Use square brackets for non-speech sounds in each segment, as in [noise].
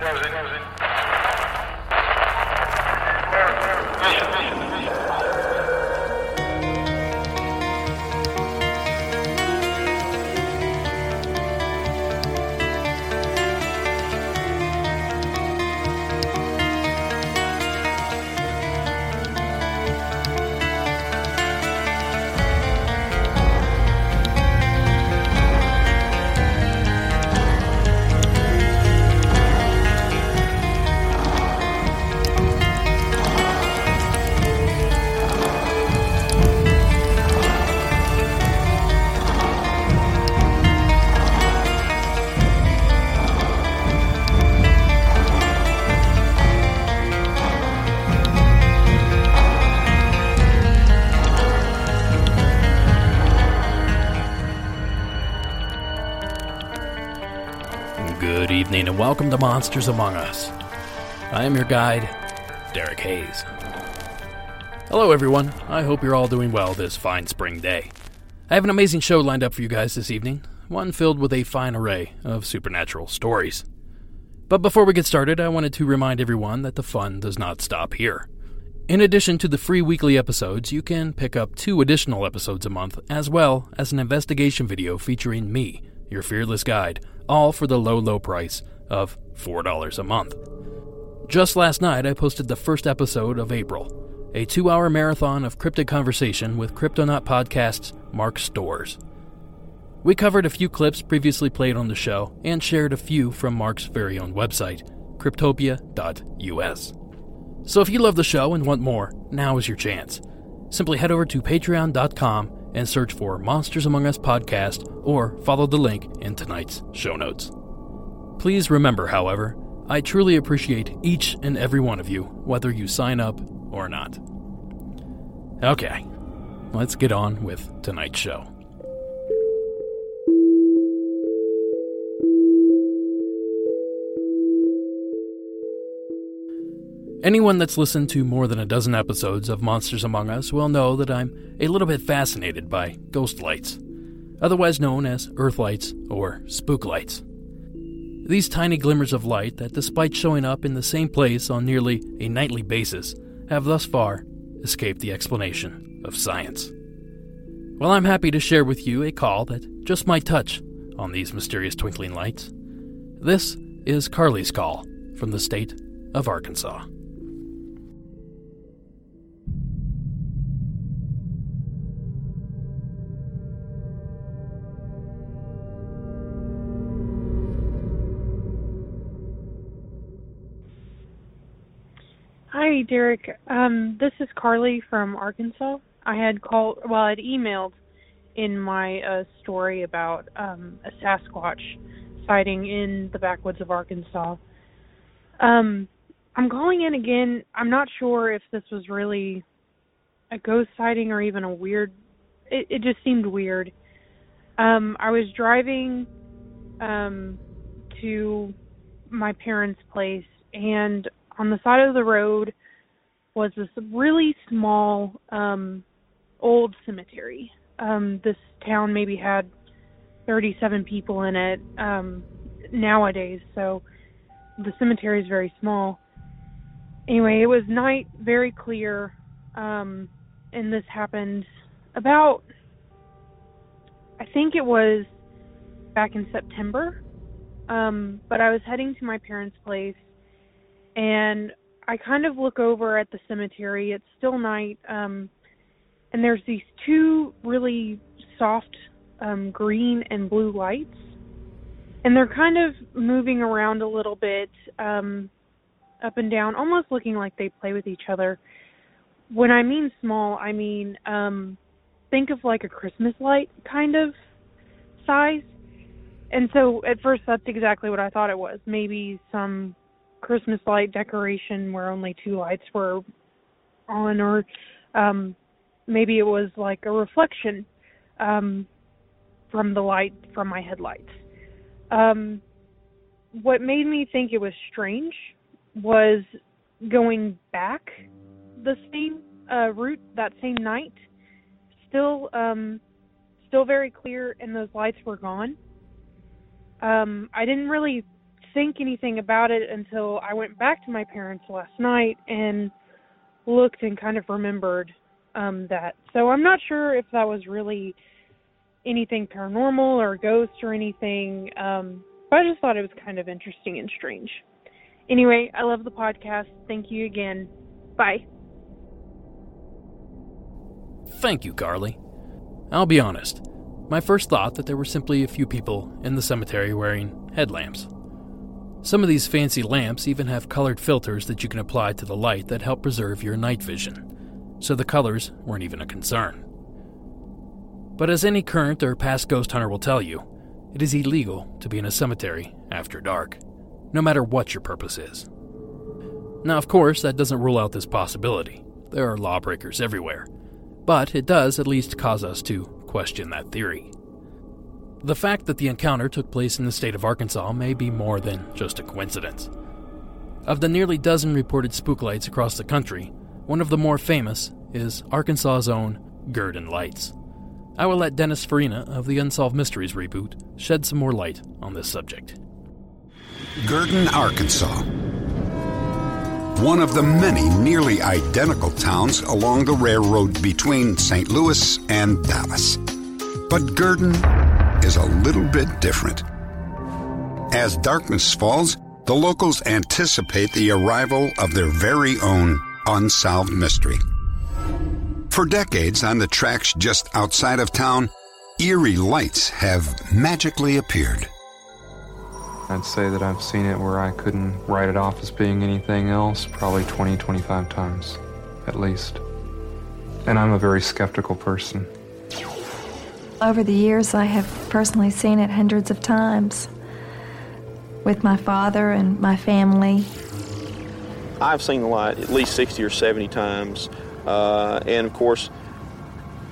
Good welcome to Monsters Among Us. I am your guide, Derek Hayes. Hello, everyone. I hope you're all doing well this fine spring day. I have an amazing show lined up for you guys this evening, one filled with a fine array of supernatural stories. But before we get started, I wanted to remind everyone that the fun does not stop here. In addition to the free weekly episodes, you can pick up two additional episodes a month, as well as an investigation video featuring me, your fearless guide, all for the low, low price of $4 a month. Just last night, I posted the first episode of April, a two hour marathon of cryptic conversation with Cryptonaut Podcast's Mark Stores. We covered a few clips previously played on the show and shared a few from Mark's very own website, cryptopia.us. So if you love the show and want more, now is your chance. Simply head over to patreon.com and search for Monsters Among Us podcast or follow the link in tonight's show notes. Please remember, however, I truly appreciate each and every one of you, whether you sign up or not. Okay, let's get on with tonight's show. Anyone that's listened to more than a dozen episodes of Monsters Among Us will know that I'm a little bit fascinated by ghost lights, otherwise known as earth lights or spook lights. These tiny glimmers of light that, despite showing up in the same place on nearly a nightly basis, have thus far escaped the explanation of science. Well, I'm happy to share with you a call that just might touch on these mysterious twinkling lights. This is Carly's call from the state of Arkansas. Hi, Derek. Um, this is Carly from Arkansas. I had called, well, I'd emailed in my uh, story about um, a Sasquatch sighting in the backwoods of Arkansas. Um, I'm calling in again. I'm not sure if this was really a ghost sighting or even a weird. It, it just seemed weird. Um, I was driving um, to my parents' place, and on the side of the road was this really small um old cemetery. Um this town maybe had 37 people in it um nowadays, so the cemetery is very small. Anyway, it was night, very clear, um and this happened about I think it was back in September. Um but I was heading to my parents' place and I kind of look over at the cemetery. It's still night, um, and there's these two really soft um, green and blue lights, and they're kind of moving around a little bit, um, up and down, almost looking like they play with each other. When I mean small, I mean um, think of like a Christmas light kind of size. And so at first that's exactly what I thought it was. Maybe some Christmas light decoration where only two lights were on, or um, maybe it was like a reflection um, from the light from my headlights. Um, what made me think it was strange was going back the same uh, route that same night, still um, still very clear, and those lights were gone. Um, I didn't really think anything about it until I went back to my parents last night and looked and kind of remembered um that. So I'm not sure if that was really anything paranormal or ghost or anything. Um but I just thought it was kind of interesting and strange. Anyway, I love the podcast. Thank you again. Bye. Thank you, Carly. I'll be honest. My first thought that there were simply a few people in the cemetery wearing headlamps. Some of these fancy lamps even have colored filters that you can apply to the light that help preserve your night vision, so the colors weren't even a concern. But as any current or past ghost hunter will tell you, it is illegal to be in a cemetery after dark, no matter what your purpose is. Now, of course, that doesn't rule out this possibility. There are lawbreakers everywhere, but it does at least cause us to question that theory. The fact that the encounter took place in the state of Arkansas may be more than just a coincidence. Of the nearly dozen reported spooklights across the country, one of the more famous is Arkansas's own Gurdon Lights. I will let Dennis Farina of the Unsolved Mysteries reboot shed some more light on this subject. Gurdon, Arkansas. One of the many nearly identical towns along the railroad between St. Louis and Dallas. But Gurdon is a little bit different. As darkness falls, the locals anticipate the arrival of their very own unsolved mystery. For decades on the tracks just outside of town, eerie lights have magically appeared. I'd say that I've seen it where I couldn't write it off as being anything else probably 20, 25 times, at least. And I'm a very skeptical person. Over the years, I have personally seen it hundreds of times with my father and my family. I've seen the light at least 60 or 70 times. Uh, and of course,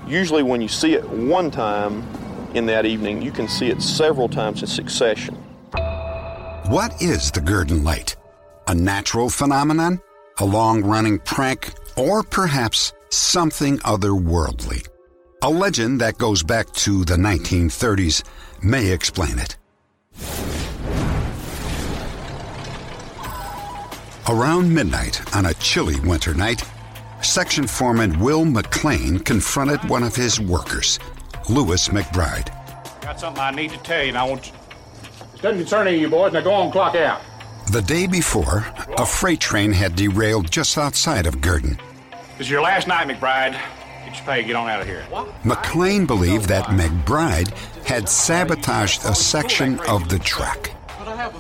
usually when you see it one time in that evening, you can see it several times in succession. What is the Gurdon Light? A natural phenomenon? A long running prank? Or perhaps something otherworldly? A legend that goes back to the 1930s may explain it. Around midnight on a chilly winter night, Section Foreman Will McLean confronted one of his workers, Lewis McBride. Got something I need to tell you, and I want you. This doesn't concern any of you boys. Now go on, clock out. The day before, a freight train had derailed just outside of Gurdon. This is your last night, McBride. Get your pay. Get on out of here. McLean believed that McBride had sabotaged a section of the track.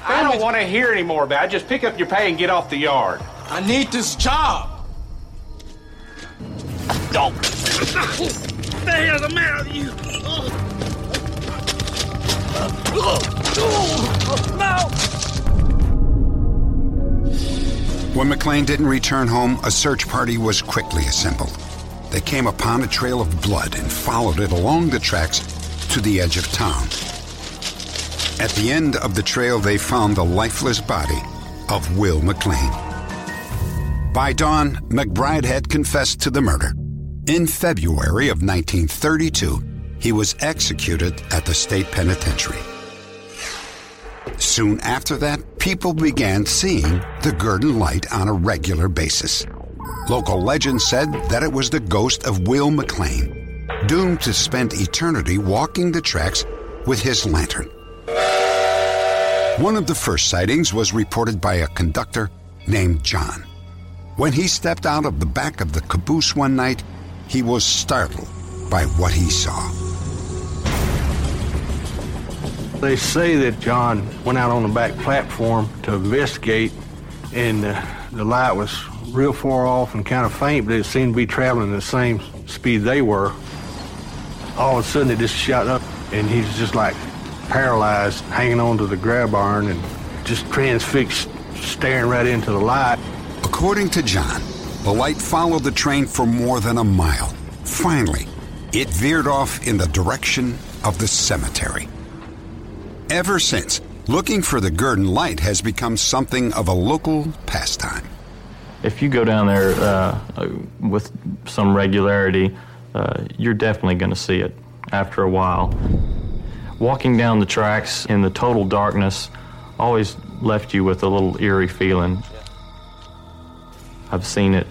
I don't want to hear any more about it. Just pick up your pay and get off the yard. I need this job. Don't. What the hell's the matter with you? No! When McLean didn't return home, a search party was quickly assembled. They came upon a trail of blood and followed it along the tracks to the edge of town. At the end of the trail, they found the lifeless body of Will McLean. By dawn, McBride had confessed to the murder. In February of 1932, he was executed at the state penitentiary. Soon after that, people began seeing the Gurdon light on a regular basis. Local legend said that it was the ghost of Will McLean, doomed to spend eternity walking the tracks with his lantern. One of the first sightings was reported by a conductor named John. When he stepped out of the back of the caboose one night, he was startled by what he saw. They say that John went out on the back platform to investigate, and uh, the light was real far off and kind of faint, but it seemed to be traveling the same speed they were. All of a sudden, it just shot up, and he's just like paralyzed, hanging onto the grab iron and just transfixed, staring right into the light. According to John, the light followed the train for more than a mile. Finally, it veered off in the direction of the cemetery. Ever since, looking for the Gurdon light has become something of a local pastime. If you go down there uh, with some regularity, uh, you're definitely going to see it after a while. Walking down the tracks in the total darkness always left you with a little eerie feeling. I've seen it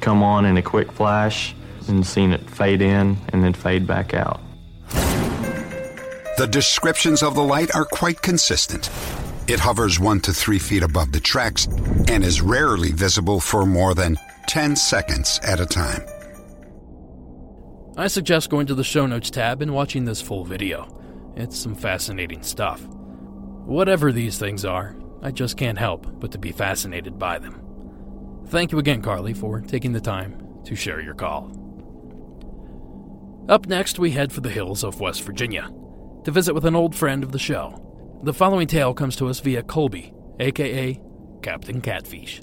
come on in a quick flash and seen it fade in and then fade back out. The descriptions of the light are quite consistent. It hovers one to three feet above the tracks and is rarely visible for more than 10 seconds at a time. I suggest going to the show notes tab and watching this full video. It's some fascinating stuff. Whatever these things are, I just can't help but to be fascinated by them. Thank you again, Carly, for taking the time to share your call. Up next, we head for the hills of West Virginia to visit with an old friend of the show. The following tale comes to us via Colby, aka Captain Catfish.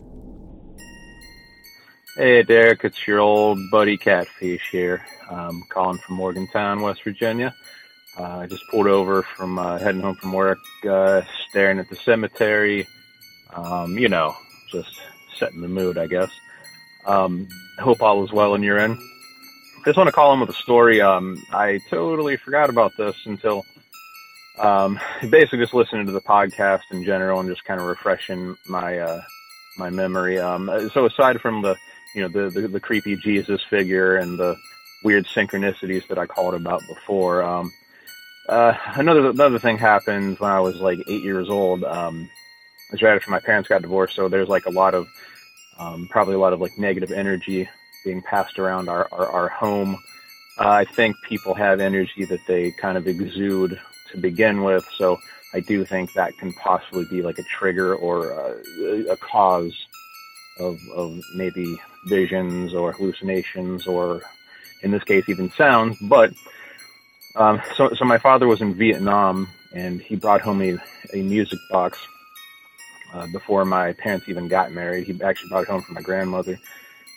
Hey, Derek, it's your old buddy Catfish here. I'm calling from Morgantown, West Virginia. Uh, I just pulled over from uh, heading home from work, uh, staring at the cemetery. Um, you know, just setting the mood, I guess. Um, hope all is well in your end. Just want to call in with a story. Um, I totally forgot about this until um, basically just listening to the podcast in general and just kind of refreshing my uh, my memory. Um, so aside from the you know the, the, the creepy Jesus figure and the weird synchronicities that I called about before, um, uh, another another thing happened when I was like eight years old. Um, it was right after my parents got divorced, so there's like a lot of um, probably a lot of like negative energy being passed around our our, our home. Uh, I think people have energy that they kind of exude to begin with, so I do think that can possibly be like a trigger or uh, a cause of of maybe visions or hallucinations or in this case even sounds. But um, so so my father was in Vietnam and he brought home a, a music box uh, before my parents even got married. He actually brought it home from my grandmother.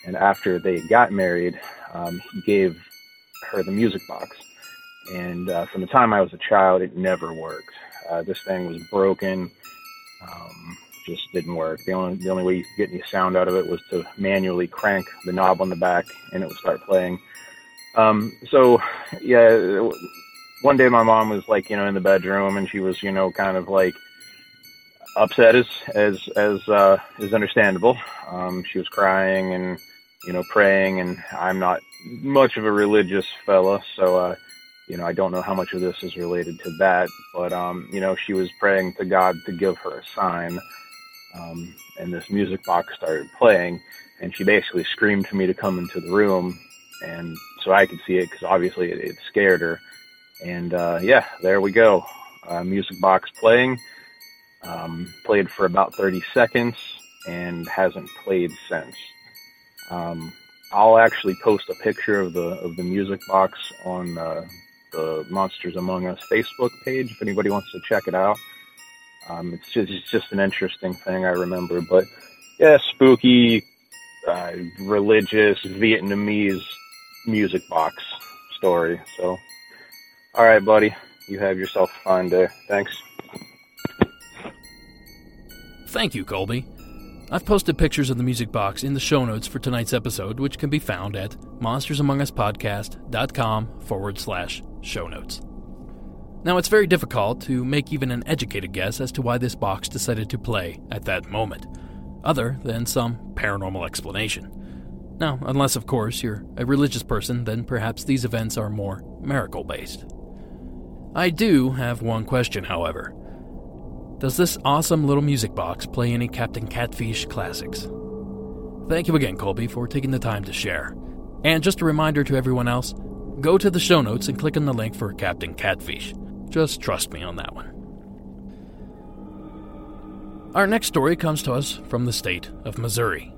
And after they got married, um, he gave her the music box. And uh, from the time I was a child, it never worked. Uh, this thing was broken, um, just didn't work. The only the only way you could get any sound out of it was to manually crank the knob on the back, and it would start playing. Um, so, yeah, one day my mom was like, you know, in the bedroom, and she was, you know, kind of like upset as as as uh, is understandable. Um, she was crying and you know praying, and I'm not much of a religious fella, so uh, you know I don't know how much of this is related to that. But um, you know she was praying to God to give her a sign, um, and this music box started playing, and she basically screamed for me to come into the room, and so I could see it because obviously it, it scared her. And uh, yeah, there we go. Uh, music box playing um, played for about 30 seconds and hasn't played since. Um, I'll actually post a picture of the of the music box on uh, the Monsters Among Us Facebook page if anybody wants to check it out. Um, it's just it's just an interesting thing I remember, but yeah, spooky, uh, religious Vietnamese music box story. So, all right, buddy, you have yourself a fine day. Thanks. Thank you, Colby. I've posted pictures of the music box in the show notes for tonight's episode, which can be found at monstersamonguspodcast.com forward slash show notes. Now, it's very difficult to make even an educated guess as to why this box decided to play at that moment, other than some paranormal explanation. Now, unless, of course, you're a religious person, then perhaps these events are more miracle based. I do have one question, however. Does this awesome little music box play any Captain Catfish classics? Thank you again, Colby, for taking the time to share. And just a reminder to everyone else go to the show notes and click on the link for Captain Catfish. Just trust me on that one. Our next story comes to us from the state of Missouri.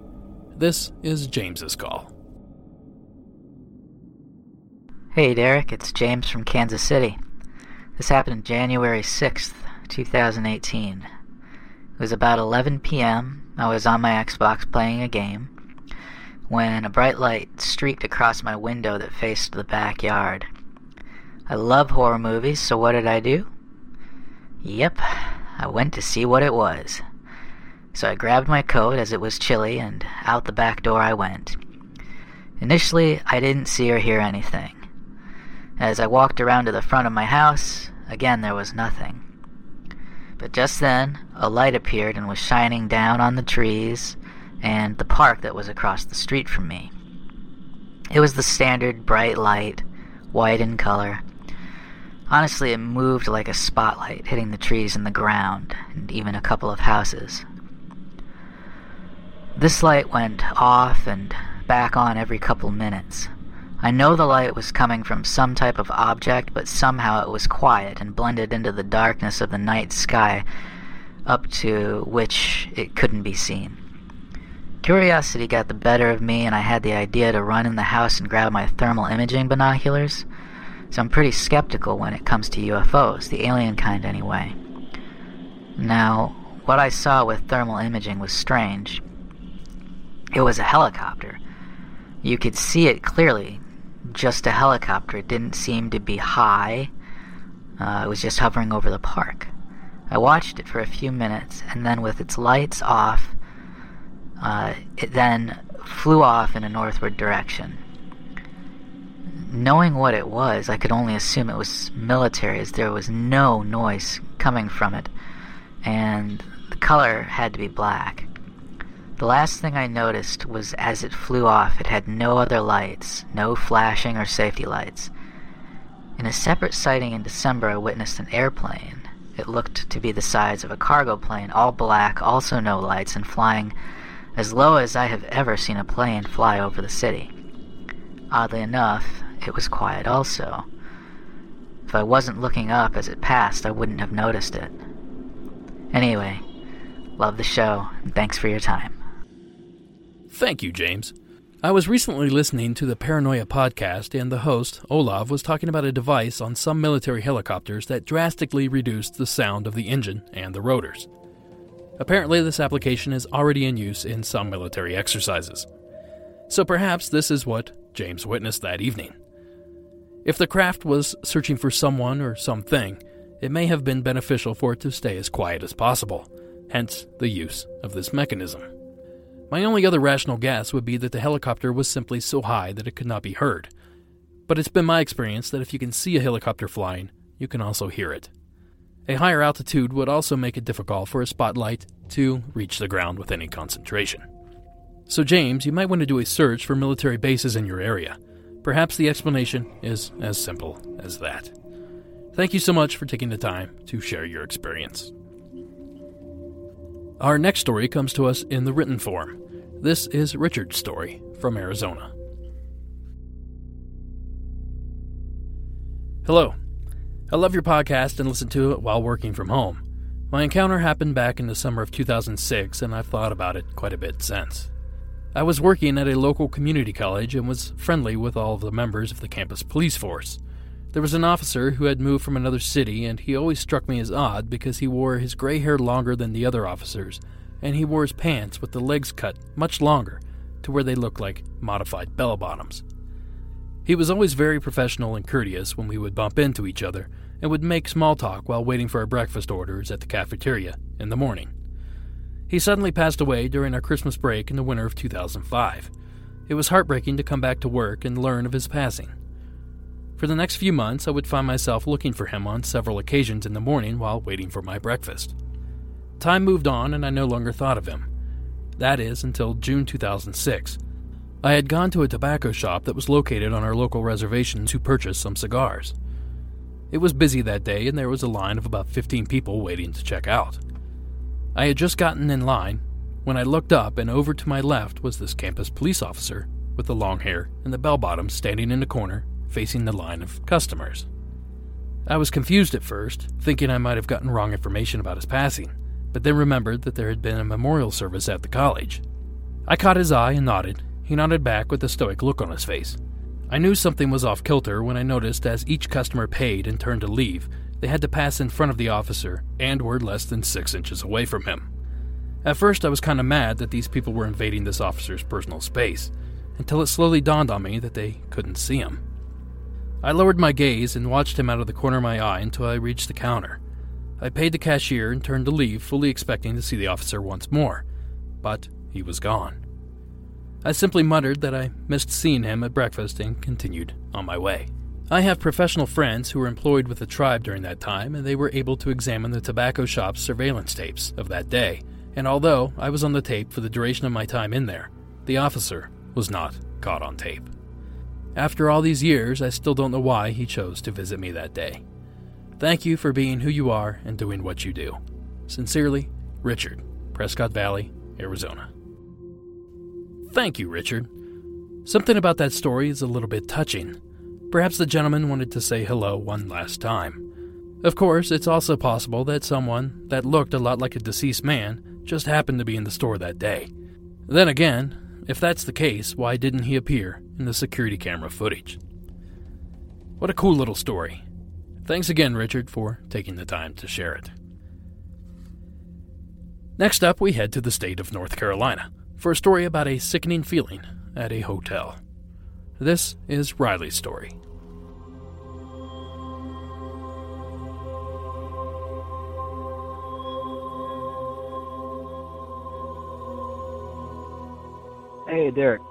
This is James's call. Hey Derek, it's James from Kansas City. This happened January 6th, 2018. It was about 11 p.m. I was on my Xbox playing a game when a bright light streaked across my window that faced the backyard. I love horror movies, so what did I do? Yep, I went to see what it was. So I grabbed my coat as it was chilly and out the back door I went. Initially, I didn't see or hear anything. As I walked around to the front of my house, again there was nothing. But just then, a light appeared and was shining down on the trees and the park that was across the street from me. It was the standard bright light, white in color. Honestly, it moved like a spotlight, hitting the trees and the ground, and even a couple of houses. This light went off and back on every couple minutes. I know the light was coming from some type of object, but somehow it was quiet and blended into the darkness of the night sky up to which it couldn't be seen. Curiosity got the better of me, and I had the idea to run in the house and grab my thermal imaging binoculars. So I'm pretty skeptical when it comes to UFOs, the alien kind anyway. Now, what I saw with thermal imaging was strange. It was a helicopter. You could see it clearly, just a helicopter. It didn't seem to be high. Uh, it was just hovering over the park. I watched it for a few minutes, and then with its lights off, uh, it then flew off in a northward direction. Knowing what it was, I could only assume it was military, as there was no noise coming from it, and the color had to be black. The last thing I noticed was as it flew off, it had no other lights, no flashing or safety lights. In a separate sighting in December, I witnessed an airplane. It looked to be the size of a cargo plane, all black, also no lights, and flying as low as I have ever seen a plane fly over the city. Oddly enough, it was quiet also. If I wasn't looking up as it passed, I wouldn't have noticed it. Anyway, love the show, and thanks for your time. Thank you, James. I was recently listening to the Paranoia podcast, and the host, Olav, was talking about a device on some military helicopters that drastically reduced the sound of the engine and the rotors. Apparently, this application is already in use in some military exercises. So perhaps this is what James witnessed that evening. If the craft was searching for someone or something, it may have been beneficial for it to stay as quiet as possible, hence the use of this mechanism. My only other rational guess would be that the helicopter was simply so high that it could not be heard. But it's been my experience that if you can see a helicopter flying, you can also hear it. A higher altitude would also make it difficult for a spotlight to reach the ground with any concentration. So, James, you might want to do a search for military bases in your area. Perhaps the explanation is as simple as that. Thank you so much for taking the time to share your experience. Our next story comes to us in the written form. This is Richard's story from Arizona. Hello. I love your podcast and listen to it while working from home. My encounter happened back in the summer of 2006, and I've thought about it quite a bit since. I was working at a local community college and was friendly with all of the members of the campus police force. There was an officer who had moved from another city, and he always struck me as odd because he wore his gray hair longer than the other officers, and he wore his pants with the legs cut much longer to where they looked like modified bell bottoms. He was always very professional and courteous when we would bump into each other and would make small talk while waiting for our breakfast orders at the cafeteria in the morning. He suddenly passed away during our Christmas break in the winter of 2005. It was heartbreaking to come back to work and learn of his passing. For the next few months, I would find myself looking for him on several occasions in the morning while waiting for my breakfast. Time moved on, and I no longer thought of him. That is, until June 2006. I had gone to a tobacco shop that was located on our local reservation to purchase some cigars. It was busy that day, and there was a line of about 15 people waiting to check out. I had just gotten in line when I looked up, and over to my left was this campus police officer with the long hair and the bell bottoms standing in the corner facing the line of customers. I was confused at first, thinking I might have gotten wrong information about his passing, but then remembered that there had been a memorial service at the college. I caught his eye and nodded. He nodded back with a stoic look on his face. I knew something was off kilter when I noticed as each customer paid and turned to leave, they had to pass in front of the officer and were less than six inches away from him. At first, I was kind of mad that these people were invading this officer's personal space, until it slowly dawned on me that they couldn't see him. I lowered my gaze and watched him out of the corner of my eye until I reached the counter. I paid the cashier and turned to leave, fully expecting to see the officer once more, but he was gone. I simply muttered that I missed seeing him at breakfast and continued on my way. I have professional friends who were employed with the tribe during that time, and they were able to examine the tobacco shop's surveillance tapes of that day. And although I was on the tape for the duration of my time in there, the officer was not caught on tape. After all these years, I still don't know why he chose to visit me that day. Thank you for being who you are and doing what you do. Sincerely, Richard, Prescott Valley, Arizona. Thank you, Richard. Something about that story is a little bit touching. Perhaps the gentleman wanted to say hello one last time. Of course, it's also possible that someone that looked a lot like a deceased man just happened to be in the store that day. Then again, if that's the case, why didn't he appear in the security camera footage? What a cool little story. Thanks again, Richard, for taking the time to share it. Next up, we head to the state of North Carolina for a story about a sickening feeling at a hotel. This is Riley's story. Hey, Derek.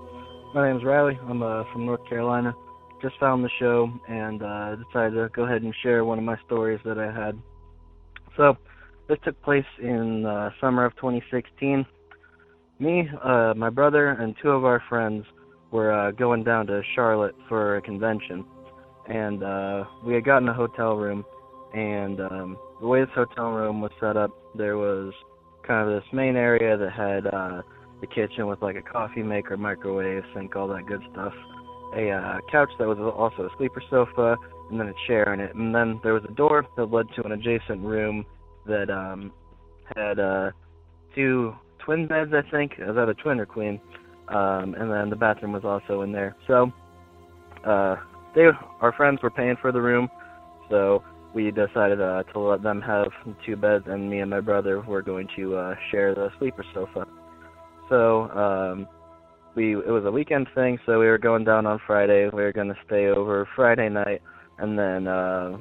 My name is Riley. I'm uh, from North Carolina. Just found the show and uh, decided to go ahead and share one of my stories that I had. So, this took place in uh, summer of 2016. Me, uh, my brother, and two of our friends were uh, going down to Charlotte for a convention, and uh, we had gotten a hotel room. And um, the way this hotel room was set up, there was kind of this main area that had uh, the kitchen with like a coffee maker, microwave, sink, all that good stuff. A uh, couch that was also a sleeper sofa, and then a chair in it. And then there was a door that led to an adjacent room that um, had uh, two twin beds, I think. Is that a twin or queen? Um, and then the bathroom was also in there. So uh, they, our friends, were paying for the room, so we decided uh, to let them have two beds, and me and my brother were going to uh, share the sleeper sofa. So um, we it was a weekend thing, so we were going down on Friday. We were going to stay over Friday night, and then uh,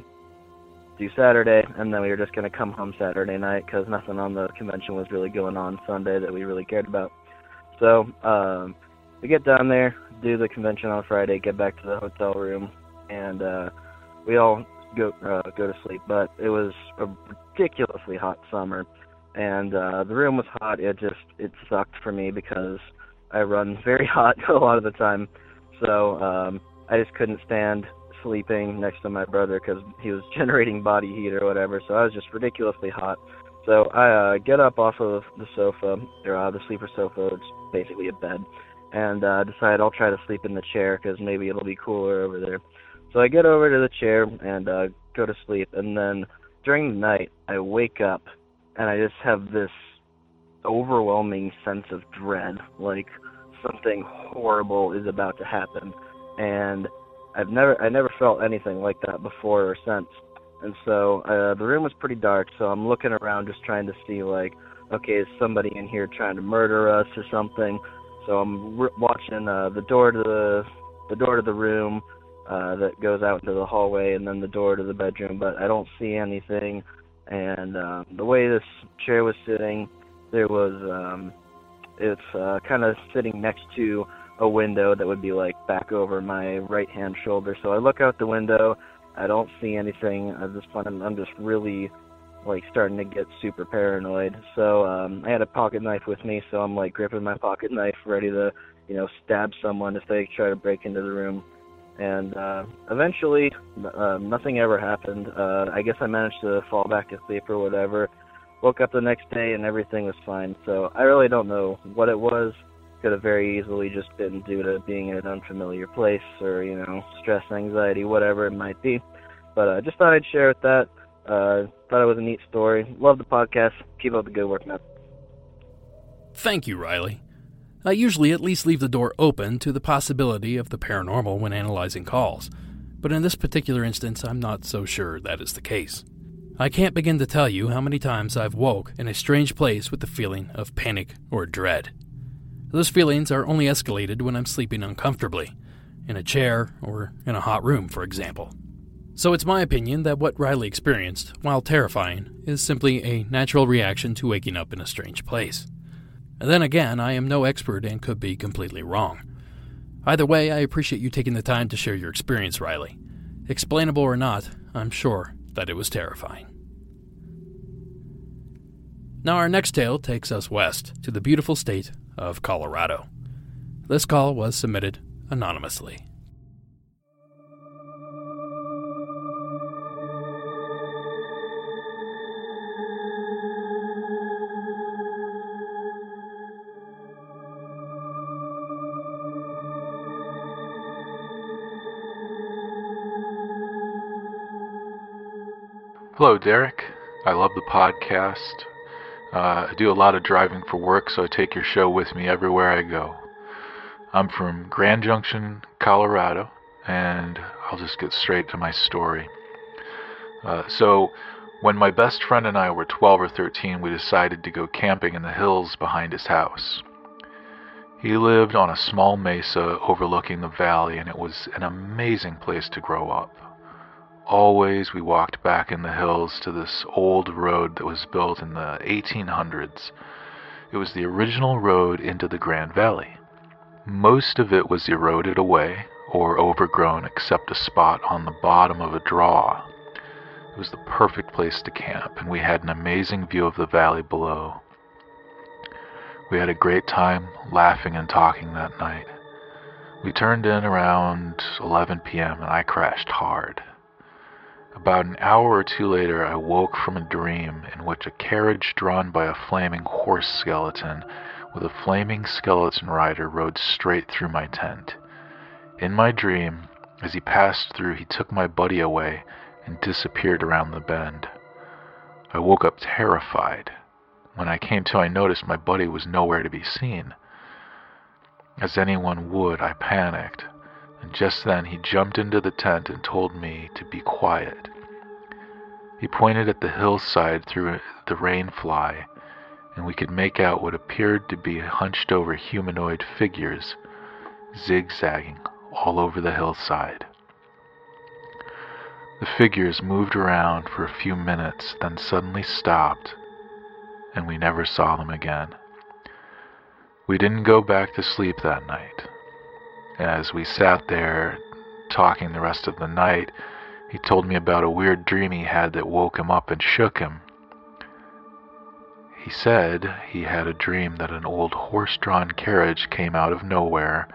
do Saturday, and then we were just going to come home Saturday night because nothing on the convention was really going on Sunday that we really cared about. So um, we get down there, do the convention on Friday, get back to the hotel room, and uh, we all go uh, go to sleep. But it was a ridiculously hot summer, and uh, the room was hot. It just it sucked for me because I run [laughs] very hot a lot of the time, so um, I just couldn't stand sleeping next to my brother because he was [laughs] generating body heat or whatever. So I was just ridiculously hot. So I uh, get up off of the sofa, or uh, the sleeper sofa. It's basically a bed, and uh, decide I'll try to sleep in the chair because maybe it'll be cooler over there. So I get over to the chair and uh, go to sleep, and then during the night I wake up and I just have this overwhelming sense of dread, like something horrible is about to happen, and I've never I never felt anything like that before or since. And so uh, the room was pretty dark, so I'm looking around just trying to see like, okay, is somebody in here trying to murder us or something? So I'm r- watching uh, the door to the the door to the room uh, that goes out into the hallway, and then the door to the bedroom, but I don't see anything. And uh, the way this chair was sitting, there was um, it's uh, kind of sitting next to a window that would be like back over my right hand shoulder. So I look out the window. I don't see anything this point. I'm, I'm just really like starting to get super paranoid. So um, I had a pocket knife with me, so I'm like gripping my pocket knife, ready to, you know, stab someone if they try to break into the room. And uh, eventually, uh, nothing ever happened. Uh, I guess I managed to fall back to sleep or whatever. Woke up the next day and everything was fine. So I really don't know what it was. Could have very easily just been due to being in an unfamiliar place or, you know, stress, anxiety, whatever it might be. But I uh, just thought I'd share with that. Uh, thought it was a neat story. Love the podcast. Keep up the good work, man. Thank you, Riley. I usually at least leave the door open to the possibility of the paranormal when analyzing calls, but in this particular instance, I'm not so sure that is the case. I can't begin to tell you how many times I've woke in a strange place with the feeling of panic or dread. Those feelings are only escalated when I'm sleeping uncomfortably, in a chair or in a hot room, for example. So it's my opinion that what Riley experienced, while terrifying, is simply a natural reaction to waking up in a strange place. And then again, I am no expert and could be completely wrong. Either way, I appreciate you taking the time to share your experience, Riley. Explainable or not, I'm sure that it was terrifying. Now, our next tale takes us west to the beautiful state of Colorado. This call was submitted anonymously. Hello, Derek. I love the podcast. Uh, I do a lot of driving for work, so I take your show with me everywhere I go. I'm from Grand Junction, Colorado, and I'll just get straight to my story. Uh, so, when my best friend and I were 12 or 13, we decided to go camping in the hills behind his house. He lived on a small mesa overlooking the valley, and it was an amazing place to grow up. Always we walked back in the hills to this old road that was built in the 1800s. It was the original road into the Grand Valley. Most of it was eroded away or overgrown except a spot on the bottom of a draw. It was the perfect place to camp, and we had an amazing view of the valley below. We had a great time laughing and talking that night. We turned in around 11 p.m., and I crashed hard. About an hour or two later, I woke from a dream in which a carriage drawn by a flaming horse skeleton with a flaming skeleton rider rode straight through my tent. In my dream, as he passed through, he took my buddy away and disappeared around the bend. I woke up terrified. When I came to, I noticed my buddy was nowhere to be seen. As anyone would, I panicked and just then he jumped into the tent and told me to be quiet. He pointed at the hillside through the rain fly, and we could make out what appeared to be hunched over humanoid figures zigzagging all over the hillside. The figures moved around for a few minutes, then suddenly stopped, and we never saw them again. We didn't go back to sleep that night. As we sat there talking the rest of the night, he told me about a weird dream he had that woke him up and shook him. He said he had a dream that an old horse drawn carriage came out of nowhere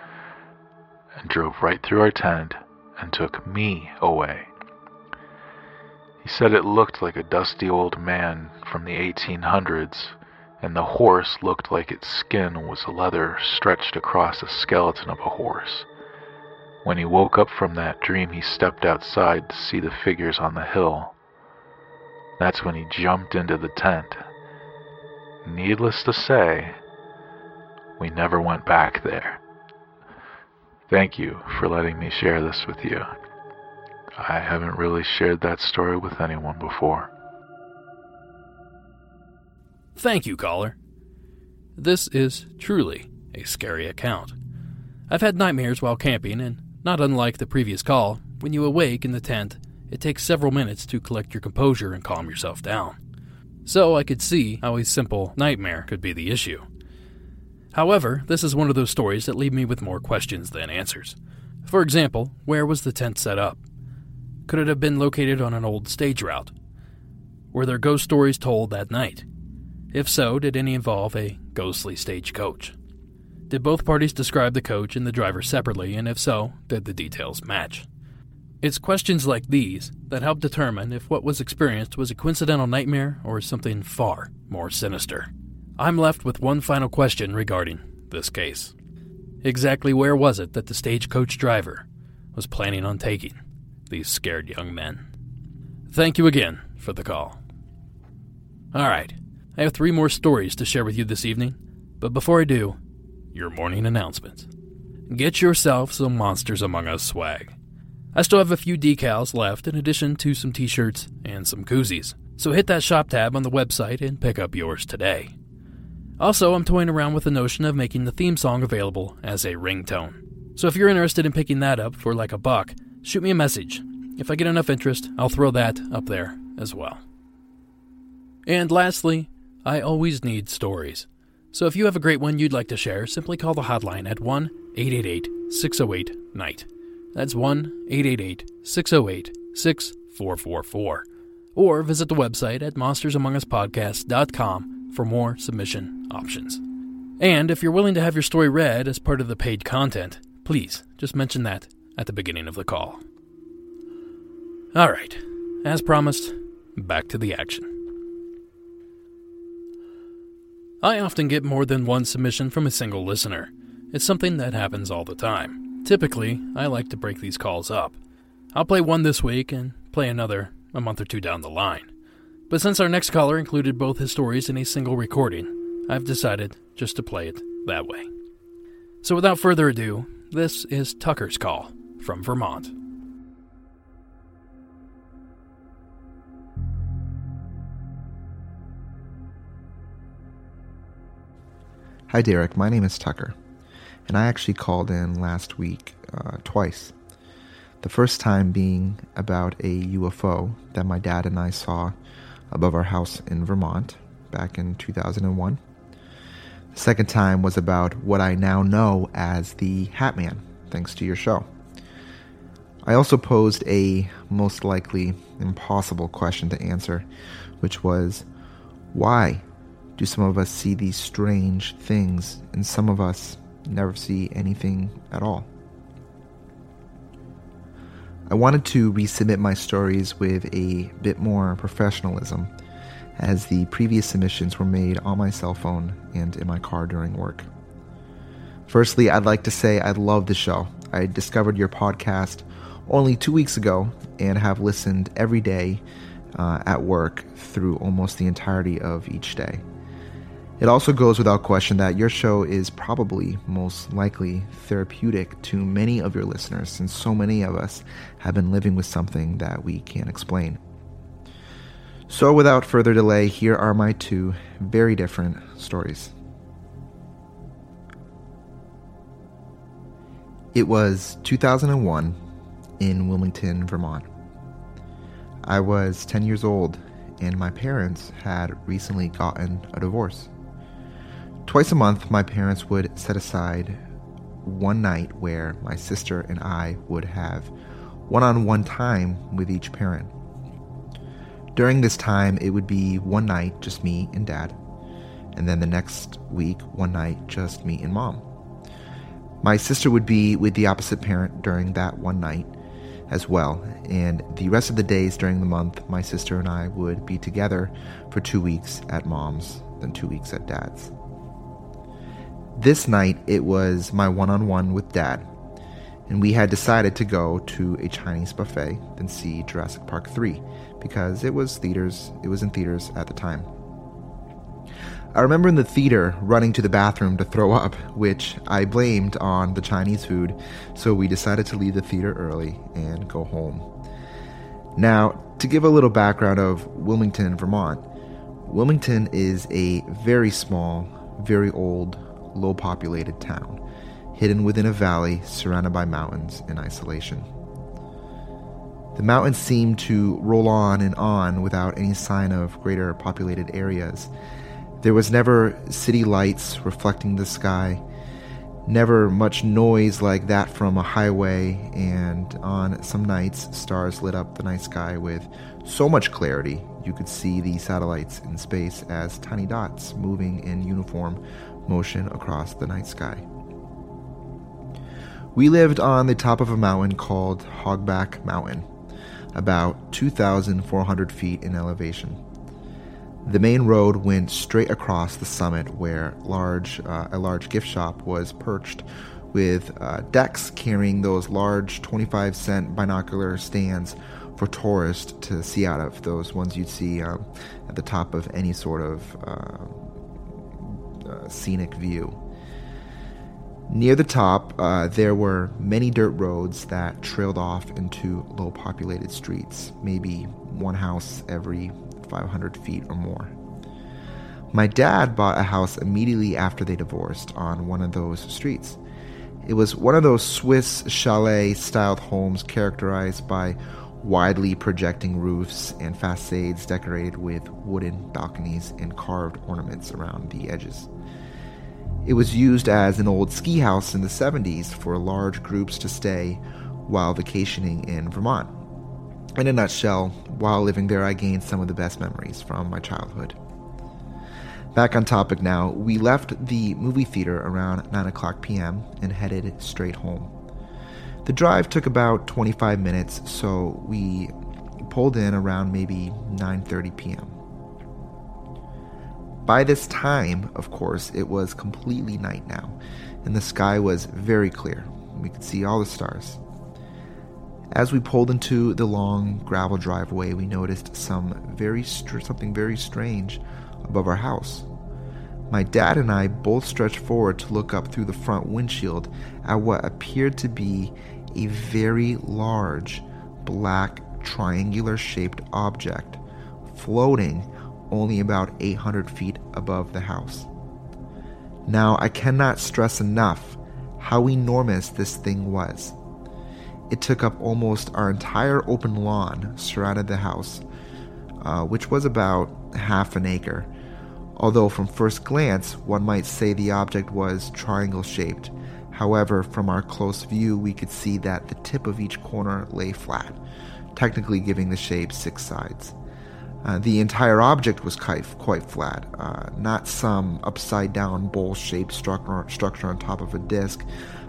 and drove right through our tent and took me away. He said it looked like a dusty old man from the 1800s and the horse looked like its skin was leather stretched across a skeleton of a horse. When he woke up from that dream, he stepped outside to see the figures on the hill. That's when he jumped into the tent. Needless to say, we never went back there. Thank you for letting me share this with you. I haven't really shared that story with anyone before. Thank you, caller. This is truly a scary account. I've had nightmares while camping, and not unlike the previous call, when you awake in the tent, it takes several minutes to collect your composure and calm yourself down. So I could see how a simple nightmare could be the issue. However, this is one of those stories that leave me with more questions than answers. For example, where was the tent set up? Could it have been located on an old stage route? Were there ghost stories told that night? If so, did any involve a ghostly stagecoach? Did both parties describe the coach and the driver separately, and if so, did the details match? It's questions like these that help determine if what was experienced was a coincidental nightmare or something far more sinister. I'm left with one final question regarding this case. Exactly where was it that the stagecoach driver was planning on taking these scared young men? Thank you again for the call. All right, I have three more stories to share with you this evening, but before I do, your morning announcements. Get yourself some Monsters Among Us swag. I still have a few decals left in addition to some t shirts and some koozies, so hit that shop tab on the website and pick up yours today. Also, I'm toying around with the notion of making the theme song available as a ringtone. So if you're interested in picking that up for like a buck, shoot me a message. If I get enough interest, I'll throw that up there as well. And lastly, I always need stories. So if you have a great one you'd like to share, simply call the hotline at 1 888 608 NIGHT. That's 1 888 608 6444. Or visit the website at monstersamonguspodcast.com for more submission options. And if you're willing to have your story read as part of the paid content, please just mention that at the beginning of the call. All right, as promised, back to the action. I often get more than one submission from a single listener. It's something that happens all the time. Typically, I like to break these calls up. I'll play one this week and play another a month or two down the line. But since our next caller included both his stories in a single recording, I've decided just to play it that way. So without further ado, this is Tucker's Call from Vermont. Hi, Derek. My name is Tucker, and I actually called in last week uh, twice. The first time being about a UFO that my dad and I saw above our house in Vermont back in 2001. The second time was about what I now know as the Hat Man, thanks to your show. I also posed a most likely impossible question to answer, which was why do some of us see these strange things and some of us never see anything at all? I wanted to resubmit my stories with a bit more professionalism, as the previous submissions were made on my cell phone and in my car during work. Firstly, I'd like to say I love the show. I discovered your podcast only two weeks ago and have listened every day uh, at work through almost the entirety of each day. It also goes without question that your show is probably most likely therapeutic to many of your listeners, since so many of us have been living with something that we can't explain. So, without further delay, here are my two very different stories. It was 2001 in Wilmington, Vermont. I was 10 years old, and my parents had recently gotten a divorce. Twice a month, my parents would set aside one night where my sister and I would have one on one time with each parent. During this time, it would be one night just me and dad, and then the next week, one night just me and mom. My sister would be with the opposite parent during that one night as well, and the rest of the days during the month, my sister and I would be together for two weeks at mom's, then two weeks at dad's. This night, it was my one on one with dad, and we had decided to go to a Chinese buffet and see Jurassic Park 3 because it was theaters, it was in theaters at the time. I remember in the theater running to the bathroom to throw up, which I blamed on the Chinese food, so we decided to leave the theater early and go home. Now, to give a little background of Wilmington, Vermont, Wilmington is a very small, very old, low populated town, hidden within a valley surrounded by mountains in isolation. The mountains seemed to roll on and on without any sign of greater populated areas. There was never city lights reflecting the sky, never much noise like that from a highway, and on some nights, stars lit up the night sky with so much clarity you could see the satellites in space as tiny dots moving in uniform motion across the night sky. We lived on the top of a mountain called Hogback Mountain, about 2,400 feet in elevation. The main road went straight across the summit, where large, uh, a large gift shop was perched with uh, decks carrying those large 25 cent binocular stands for tourists to see out of, those ones you'd see um, at the top of any sort of uh, uh scenic view. Near the top, uh, there were many dirt roads that trailed off into low populated streets, maybe one house every 500 feet or more. My dad bought a house immediately after they divorced on one of those streets. It was one of those Swiss chalet styled homes characterized by widely projecting roofs and facades decorated with wooden balconies and carved ornaments around the edges. It was used as an old ski house in the 70s for large groups to stay while vacationing in Vermont. In a nutshell, while living there, I gained some of the best memories from my childhood. Back on topic now, we left the movie theater around 9 o'clock p.m. and headed straight home. The drive took about 25 minutes, so we pulled in around maybe 9:30 p.m. By this time, of course, it was completely night now, and the sky was very clear. We could see all the stars. As we pulled into the long gravel driveway, we noticed some very str- something very strange above our house. My dad and I both stretched forward to look up through the front windshield at what appeared to be a very large black triangular shaped object floating only about 800 feet above the house. Now, I cannot stress enough how enormous this thing was. It took up almost our entire open lawn surrounded the house, uh, which was about half an acre. Although, from first glance, one might say the object was triangle shaped. However, from our close view, we could see that the tip of each corner lay flat, technically giving the shape six sides. Uh, the entire object was quite, quite flat, uh, not some upside down bowl shaped structure, structure on top of a disc,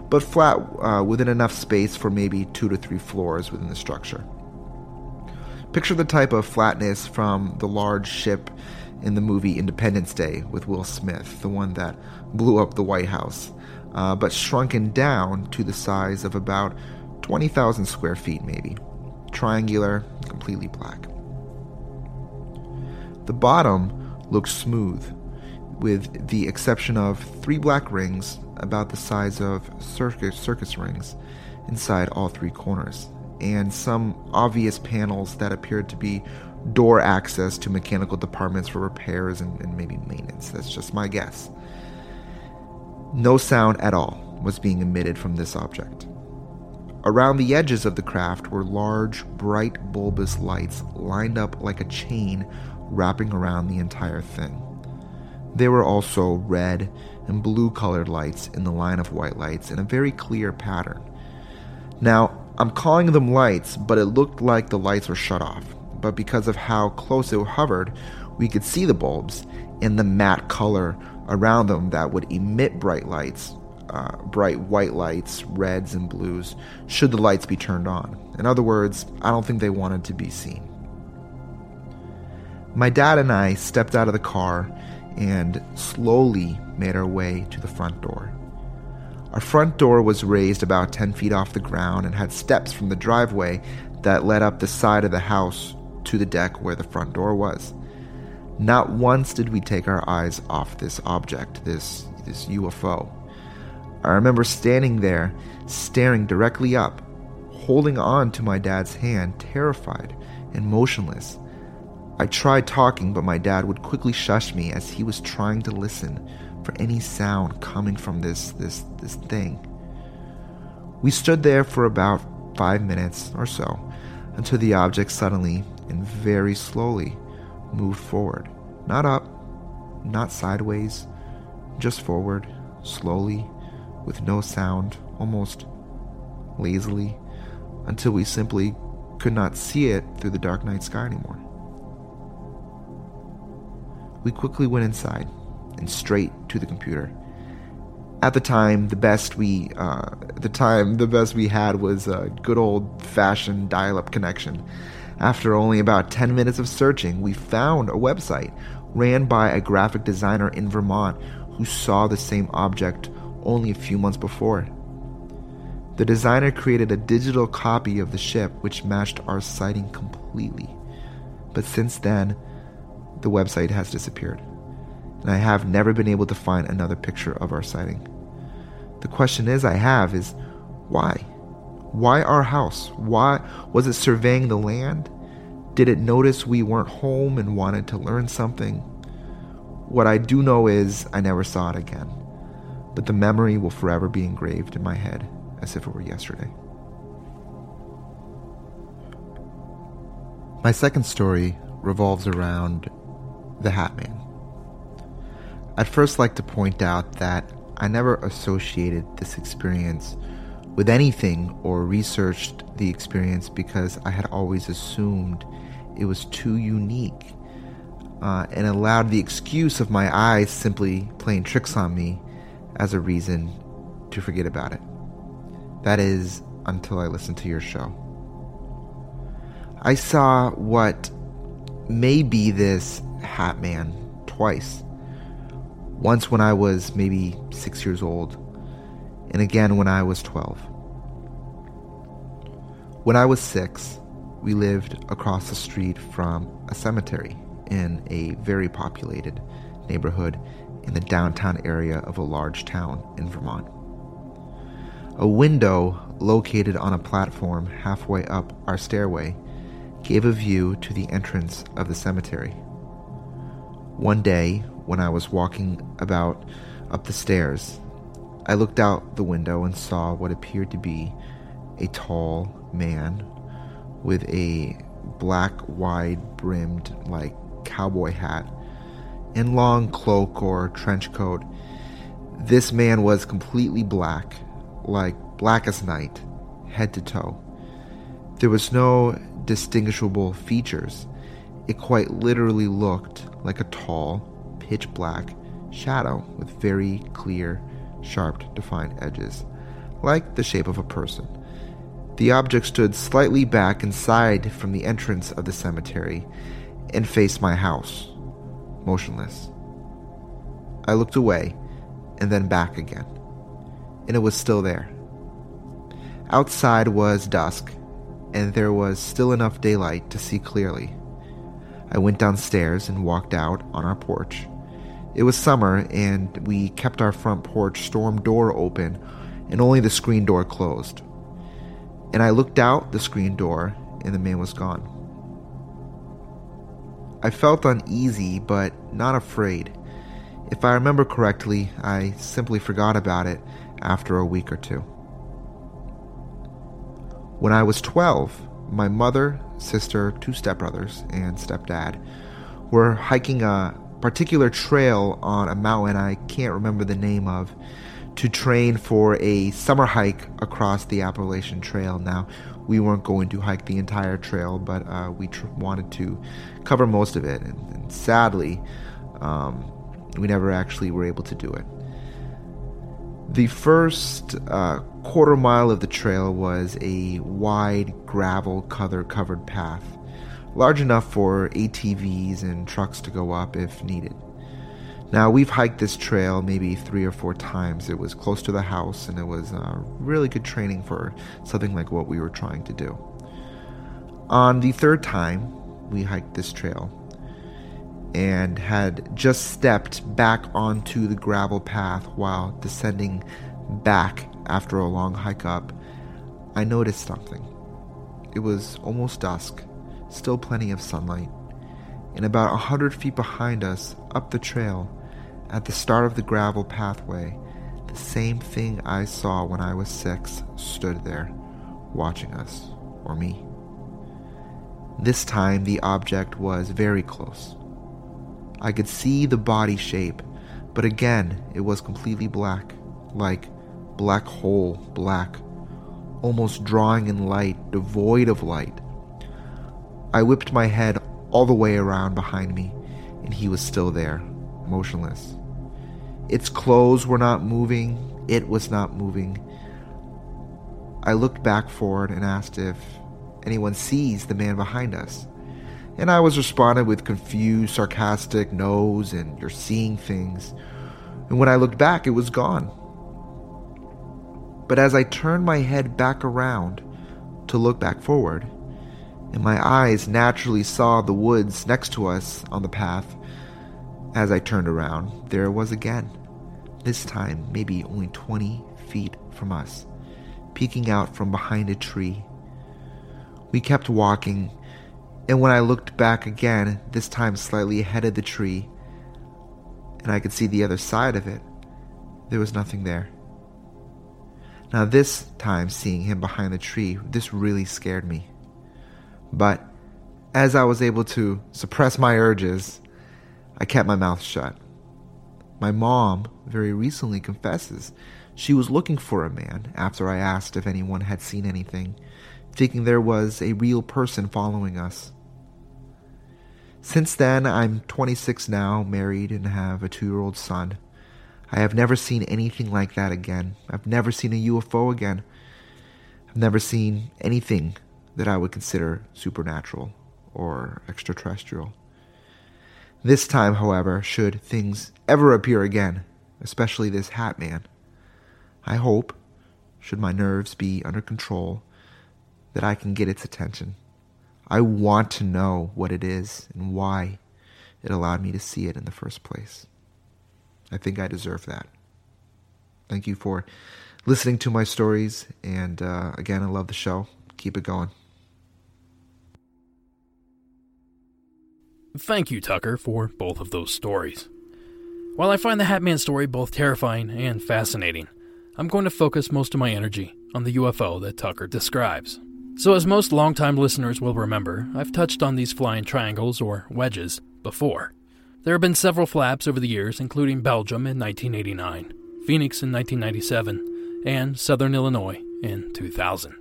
but flat uh, within enough space for maybe two to three floors within the structure. Picture the type of flatness from the large ship in the movie Independence Day with Will Smith, the one that blew up the White House, uh, but shrunken down to the size of about 20,000 square feet, maybe. Triangular, completely black. The bottom looked smooth, with the exception of three black rings about the size of circus, circus rings inside all three corners, and some obvious panels that appeared to be door access to mechanical departments for repairs and, and maybe maintenance. That's just my guess. No sound at all was being emitted from this object. Around the edges of the craft were large, bright, bulbous lights lined up like a chain wrapping around the entire thing. There were also red and blue colored lights in the line of white lights in a very clear pattern. Now, I'm calling them lights, but it looked like the lights were shut off. But because of how close it hovered, we could see the bulbs and the matte color around them that would emit bright lights, uh, bright white lights, reds and blues, should the lights be turned on. In other words, I don't think they wanted to be seen. My dad and I stepped out of the car and slowly made our way to the front door. Our front door was raised about 10 feet off the ground and had steps from the driveway that led up the side of the house to the deck where the front door was. Not once did we take our eyes off this object, this, this UFO. I remember standing there, staring directly up, holding on to my dad's hand, terrified and motionless. I tried talking, but my dad would quickly shush me as he was trying to listen for any sound coming from this this this thing. We stood there for about 5 minutes or so until the object suddenly and very slowly moved forward. Not up, not sideways, just forward, slowly, with no sound, almost lazily, until we simply could not see it through the dark night sky anymore. We quickly went inside and straight to the computer. At the time, the best we uh, the time the best we had was a good old fashioned dial-up connection. After only about 10 minutes of searching, we found a website ran by a graphic designer in Vermont who saw the same object only a few months before. The designer created a digital copy of the ship which matched our sighting completely. But since then, the website has disappeared, and I have never been able to find another picture of our sighting. The question is I have is why? Why our house? Why was it surveying the land? Did it notice we weren't home and wanted to learn something? What I do know is I never saw it again, but the memory will forever be engraved in my head as if it were yesterday. My second story revolves around the Hat Man. I'd first like to point out that I never associated this experience with anything or researched the experience because I had always assumed it was too unique uh, and allowed the excuse of my eyes simply playing tricks on me as a reason to forget about it. That is until I listened to your show. I saw what may be this Hat Man twice. Once when I was maybe six years old, and again when I was 12. When I was six, we lived across the street from a cemetery in a very populated neighborhood in the downtown area of a large town in Vermont. A window located on a platform halfway up our stairway gave a view to the entrance of the cemetery. One day, when I was walking about up the stairs, I looked out the window and saw what appeared to be a tall man with a black, wide brimmed, like cowboy hat and long cloak or trench coat. This man was completely black, like black as night, head to toe. There was no distinguishable features. It quite literally looked like a tall, pitch black shadow with very clear, sharp, defined edges, like the shape of a person. The object stood slightly back inside from the entrance of the cemetery and faced my house, motionless. I looked away and then back again, and it was still there. Outside was dusk, and there was still enough daylight to see clearly. I went downstairs and walked out on our porch. It was summer, and we kept our front porch storm door open and only the screen door closed. And I looked out the screen door, and the man was gone. I felt uneasy, but not afraid. If I remember correctly, I simply forgot about it after a week or two. When I was 12, my mother, sister, two stepbrothers, and stepdad were hiking a particular trail on a mountain I can't remember the name of to train for a summer hike across the Appalachian Trail. Now, we weren't going to hike the entire trail, but uh, we tr- wanted to cover most of it. And, and sadly, um, we never actually were able to do it. The first uh, quarter mile of the trail was a wide gravel cover covered path, large enough for ATVs and trucks to go up if needed. Now, we've hiked this trail maybe three or four times. It was close to the house, and it was uh, really good training for something like what we were trying to do. On the third time, we hiked this trail and had just stepped back onto the gravel path while descending back after a long hike up, I noticed something. It was almost dusk, still plenty of sunlight, and about a hundred feet behind us, up the trail, at the start of the gravel pathway, the same thing I saw when I was six stood there, watching us, or me. This time the object was very close. I could see the body shape, but again it was completely black, like black hole black, almost drawing in light, devoid of light. I whipped my head all the way around behind me, and he was still there, motionless. Its clothes were not moving, it was not moving. I looked back forward and asked if anyone sees the man behind us. And I was responded with confused, sarcastic no's and you're seeing things. And when I looked back, it was gone. But as I turned my head back around to look back forward, and my eyes naturally saw the woods next to us on the path, as I turned around, there it was again this time maybe only 20 feet from us, peeking out from behind a tree. We kept walking, and when I looked back again, this time slightly ahead of the tree, and I could see the other side of it, there was nothing there. Now, this time, seeing him behind the tree, this really scared me. But as I was able to suppress my urges, I kept my mouth shut. My mom very recently confesses she was looking for a man after I asked if anyone had seen anything, thinking there was a real person following us. Since then, I'm 26 now, married, and have a two year old son. I have never seen anything like that again. I've never seen a UFO again. I've never seen anything that I would consider supernatural or extraterrestrial. This time, however, should things ever appear again, especially this Hat Man, I hope, should my nerves be under control, that I can get its attention. I want to know what it is and why it allowed me to see it in the first place. I think I deserve that. Thank you for listening to my stories, and uh, again, I love the show. Keep it going. Thank you, Tucker, for both of those stories. While I find the Hatman story both terrifying and fascinating, I'm going to focus most of my energy on the UFO that Tucker describes. So, as most longtime listeners will remember, I've touched on these flying triangles, or wedges, before. There have been several flaps over the years, including Belgium in 1989, Phoenix in 1997, and Southern Illinois in 2000.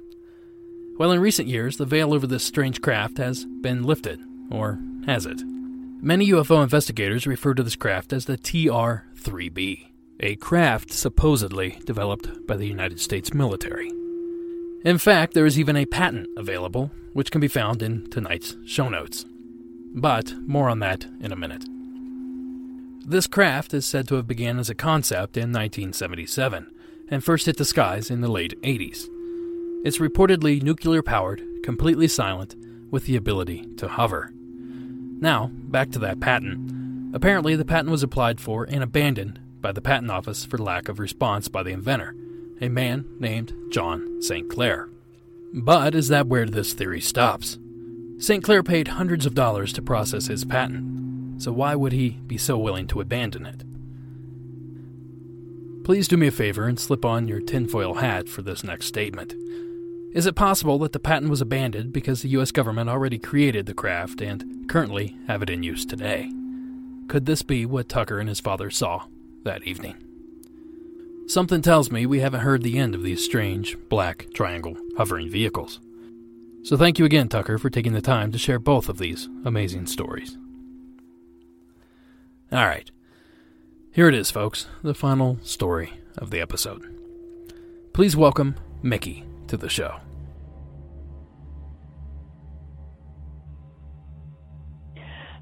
Well, in recent years, the veil over this strange craft has been lifted, or has it? Many UFO investigators refer to this craft as the TR 3B, a craft supposedly developed by the United States military. In fact, there is even a patent available, which can be found in tonight's show notes. But more on that in a minute. This craft is said to have began as a concept in 1977 and first hit the skies in the late 80s. It's reportedly nuclear powered, completely silent, with the ability to hover. Now, back to that patent. Apparently, the patent was applied for and abandoned by the Patent Office for lack of response by the inventor, a man named John St. Clair. But is that where this theory stops? St. Clair paid hundreds of dollars to process his patent, so why would he be so willing to abandon it? Please do me a favor and slip on your tinfoil hat for this next statement. Is it possible that the patent was abandoned because the US government already created the craft and currently have it in use today? Could this be what Tucker and his father saw that evening? Something tells me we haven't heard the end of these strange, black, triangle, hovering vehicles. So thank you again, Tucker, for taking the time to share both of these amazing stories. Alright, here it is, folks, the final story of the episode. Please welcome Mickey to the show.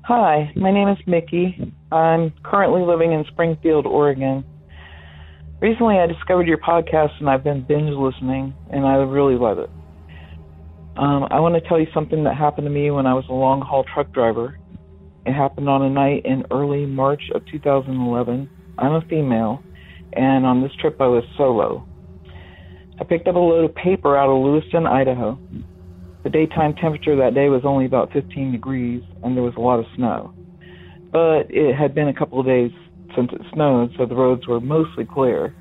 Hi, my name is Mickey. I'm currently living in Springfield, Oregon. Recently, I discovered your podcast and I've been binge listening, and I really love it. Um, I want to tell you something that happened to me when I was a long haul truck driver. It happened on a night in early March of 2011. I'm a female, and on this trip I was solo. I picked up a load of paper out of Lewiston, Idaho. The daytime temperature that day was only about 15 degrees, and there was a lot of snow. But it had been a couple of days since it snowed, so the roads were mostly clear.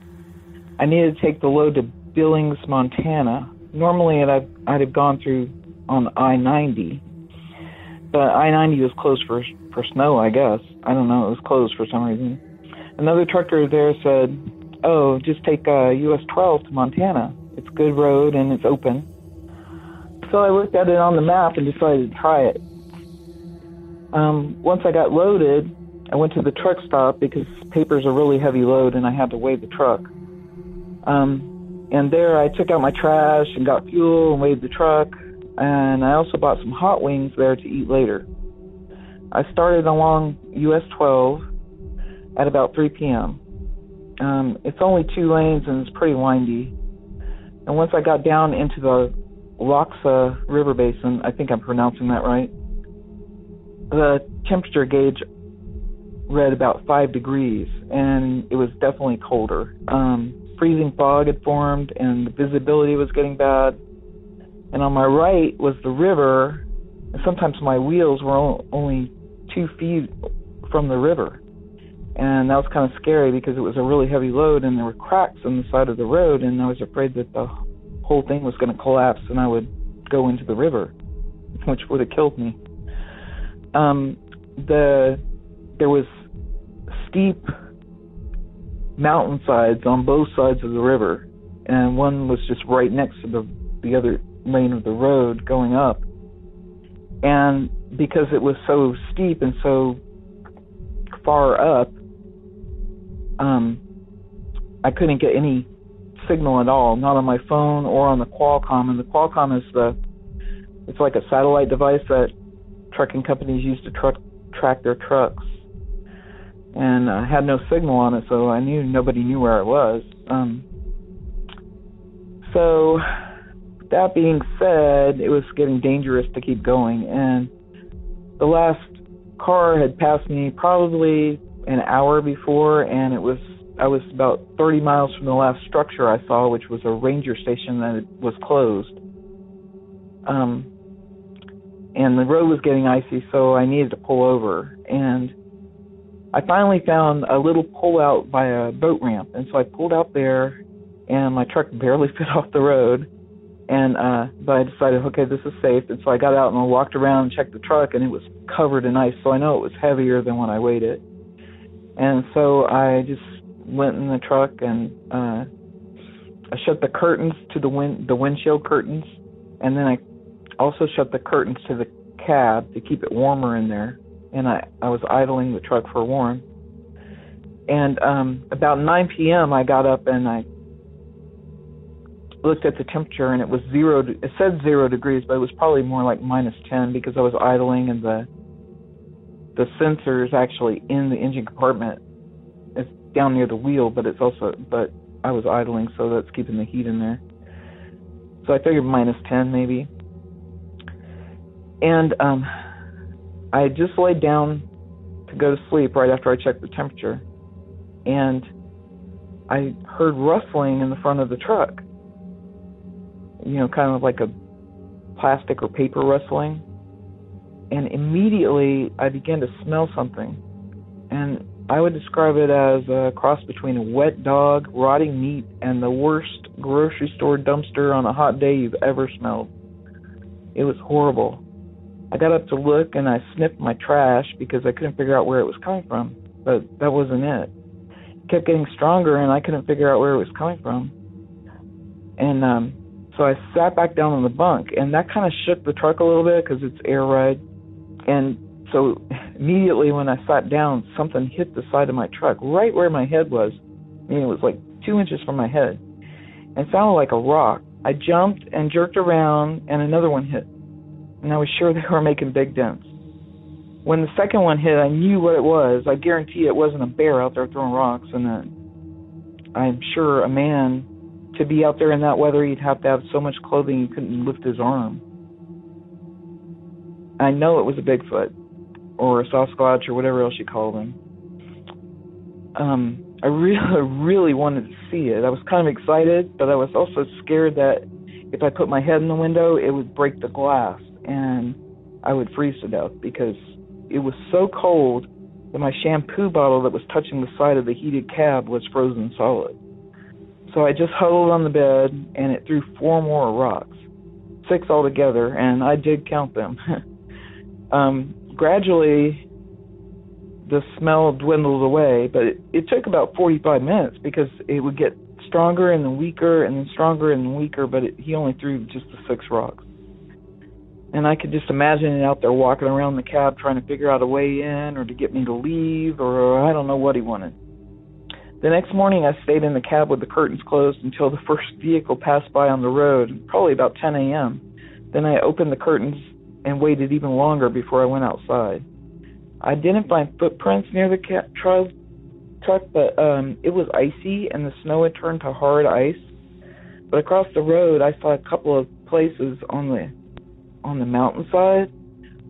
I needed to take the load to Billings, Montana. Normally, I'd, I'd have gone through on I 90, but I 90 was closed for, for snow, I guess. I don't know, it was closed for some reason. Another trucker there said, Oh, just take uh, US 12 to Montana. It's a good road and it's open. So I looked at it on the map and decided to try it. Um, once I got loaded, I went to the truck stop because paper's a really heavy load and I had to weigh the truck. Um, and there I took out my trash and got fuel and weighed the truck. And I also bought some hot wings there to eat later. I started along US 12 at about 3 p.m. Um, it's only two lanes and it's pretty windy. And once I got down into the Lochsa River Basin, I think I'm pronouncing that right, the temperature gauge read about five degrees, and it was definitely colder. Um, freezing fog had formed, and the visibility was getting bad. And on my right was the river, and sometimes my wheels were only two feet from the river. And that was kind of scary because it was a really heavy load, and there were cracks on the side of the road, and I was afraid that the whole thing was going to collapse and I would go into the river, [laughs] which would have killed me. Um, the there was steep mountainsides on both sides of the river, and one was just right next to the the other lane of the road going up. And because it was so steep and so far up, um, I couldn't get any signal at all, not on my phone or on the Qualcomm. And the Qualcomm is the it's like a satellite device that trucking companies use to truck track their trucks. And I had no signal on it, so I knew nobody knew where I was. Um, so that being said, it was getting dangerous to keep going, and the last car had passed me probably an hour before, and it was I was about 30 miles from the last structure I saw, which was a ranger station that was closed. Um, and the road was getting icy, so I needed to pull over. And I finally found a little pull out by a boat ramp, and so I pulled out there, and my truck barely [laughs] fit off the road. And uh, but I decided, okay, this is safe, and so I got out and I walked around and checked the truck, and it was covered in ice, so I know it was heavier than when I weighed it. And so I just went in the truck and uh I shut the curtains to the wind the windshield curtains and then I also shut the curtains to the cab to keep it warmer in there and I I was idling the truck for warm. And um about 9 p.m. I got up and I looked at the temperature and it was 0 it said 0 degrees but it was probably more like minus 10 because I was idling and the the sensors actually in the engine compartment It's down near the wheel, but it's also but I was idling, so that's keeping the heat in there. So I figured minus ten maybe. And um, I had just laid down to go to sleep right after I checked the temperature, and I heard rustling in the front of the truck. You know, kind of like a plastic or paper rustling. And immediately I began to smell something. And I would describe it as a cross between a wet dog, rotting meat, and the worst grocery store dumpster on a hot day you've ever smelled. It was horrible. I got up to look and I sniffed my trash because I couldn't figure out where it was coming from, but that wasn't it. It kept getting stronger and I couldn't figure out where it was coming from. And um so I sat back down on the bunk and that kind of shook the truck a little bit because it's air ride. And so immediately when I sat down, something hit the side of my truck, right where my head was. I mean, it was like two inches from my head. And sounded like a rock. I jumped and jerked around, and another one hit. And I was sure [laughs] they were making big dents. When the second one hit, I knew what it was. I guarantee it wasn't a bear out there throwing rocks, and that I'm sure a man to be out there in that weather, he'd have to have so much clothing he couldn't lift his arm. I know it was a Bigfoot or a Sasquatch or whatever else you call them. Um, I [laughs] really, really wanted to see it. I was kind of excited, but I was also scared that if I put my head in the window, it would break the glass and I would freeze to death because it was so cold that my shampoo bottle that was touching the side of the heated cab was frozen solid. So I just huddled on the bed and it threw four more rocks, six altogether, and I did count them. [laughs] um, gradually the smell dwindled away, but it, it took about 45 minutes because it would get stronger and then weaker and then stronger and then weaker, but it, he only threw just the six rocks. And I could just imagine it out there walking around the cab trying to figure out a way in or to get me to leave or I don't know what he wanted. The next morning I stayed in the cab with the curtains closed until the first vehicle passed by on the road, probably about 10 a.m. Then I opened the curtains and waited even longer before I went outside. I didn't find footprints near the ca- truck, truck, but um, it was icy and the snow had turned to hard ice. But across the road, I saw a couple of places on the on the mountainside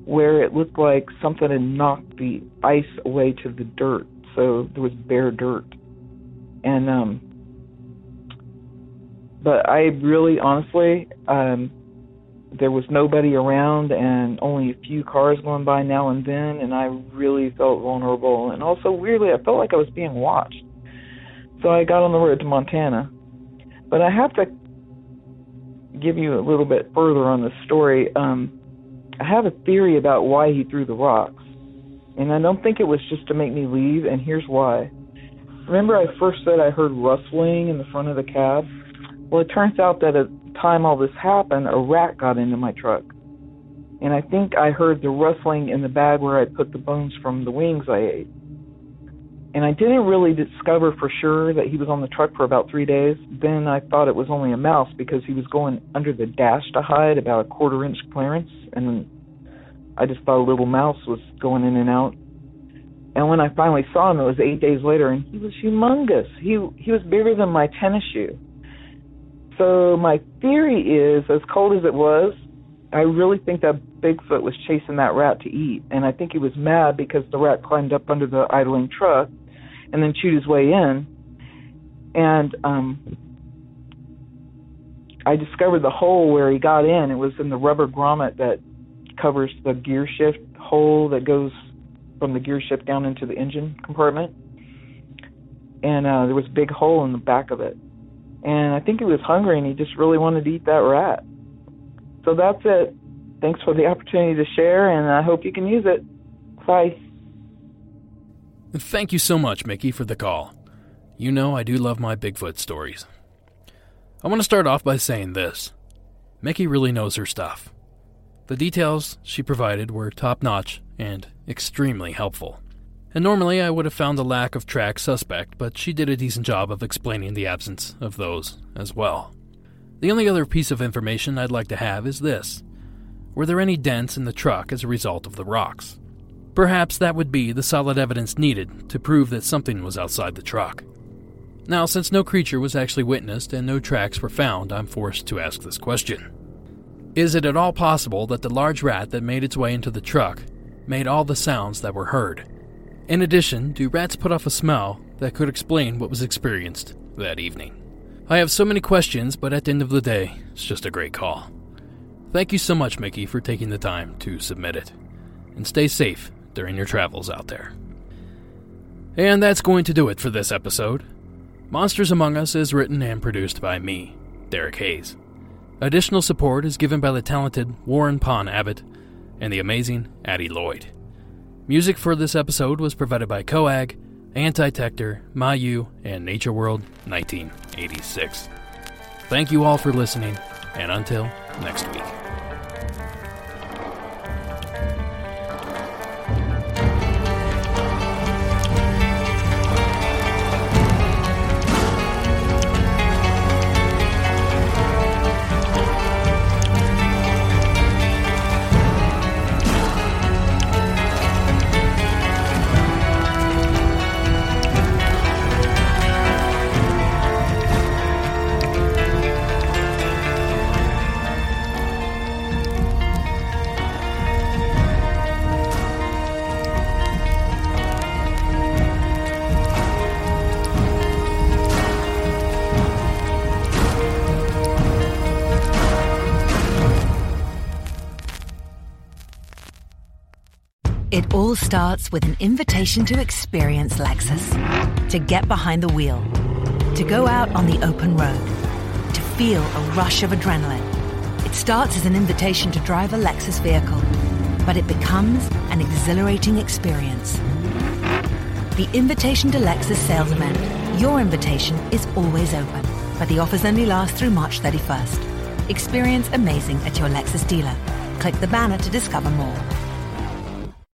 where it looked like something had knocked the ice away to the dirt, so there was bare dirt. And um, but I really, honestly, um, there was nobody around and only a few cars going by now and then and I really felt vulnerable and also weirdly I felt like I was being watched. So I got on the road to Montana. But I have to give you a little bit further on the story. Um I have a theory about why he threw the rocks. And I don't think it was just to make me leave and here's why. remember I first said I heard rustling in the front of the cab? Well, it turns out that at the time all this happened, a rat got into my truck. And I think I heard the rustling in the bag where I put the bones from the wings I ate. And I didn't really discover for sure that he was on the truck for about three days. Then I thought it was only a mouse because he was going under the dash to hide about a quarter inch clearance. And I just thought a little mouse was going in and out. And when I finally saw him, it was eight days later, and he was humongous. He he was bigger than my tennis shoe. So my theory is, as cold as it was, I really think that Bigfoot was chasing that rat to eat, and I think he was mad because the rat climbed up under the idling truck and then chewed his way in. And um I discovered the hole where he got in. It was in the rubber grommet that covers the gear shift hole that goes from the gear shift down into the engine compartment. And uh there was a big hole in the back of it. And I think he was hungry and he just really wanted to eat that rat. So that's it. Thanks for the opportunity to share, and I hope you can use it. Bye. Thank you so much, Mickey, for the call. You know I do love my Bigfoot stories. I want to start off by saying this Mickey really knows her stuff. The details she provided were top notch and extremely helpful. And normally I would have found the lack of tracks suspect, but she did a decent job of explaining the absence of those as well. The only other piece of information I'd like to have is this Were there any dents in the truck as a result of the rocks? Perhaps that would be the solid evidence needed to prove that something was outside the truck. Now, since no creature was actually witnessed and no tracks were found, I'm forced to ask this question. Is it at all possible that the large rat that made its way into the truck made all the sounds that were heard? In addition, do rats put off a smell that could explain what was experienced that evening? I have so many questions, but at the end of the day, it's just a great call. Thank you so much, Mickey, for taking the time to submit it. And stay safe during your travels out there. And that's going to do it for this episode. Monsters Among Us is written and produced by me, Derek Hayes. Additional support is given by the talented Warren Pond Abbott and the amazing Addie Lloyd. Music for this episode was provided by Coag, Antitector, Mayu, and Nature World 1986. Thank you all for listening, and until next week. All starts with an invitation to experience Lexus, to get behind the wheel, to go out on the open road, to feel a rush of adrenaline. It starts as an invitation to drive a Lexus vehicle, but it becomes an exhilarating experience. The Invitation to Lexus sales event. Your invitation is always open, but the offers only last through March 31st. Experience amazing at your Lexus dealer. Click the banner to discover more.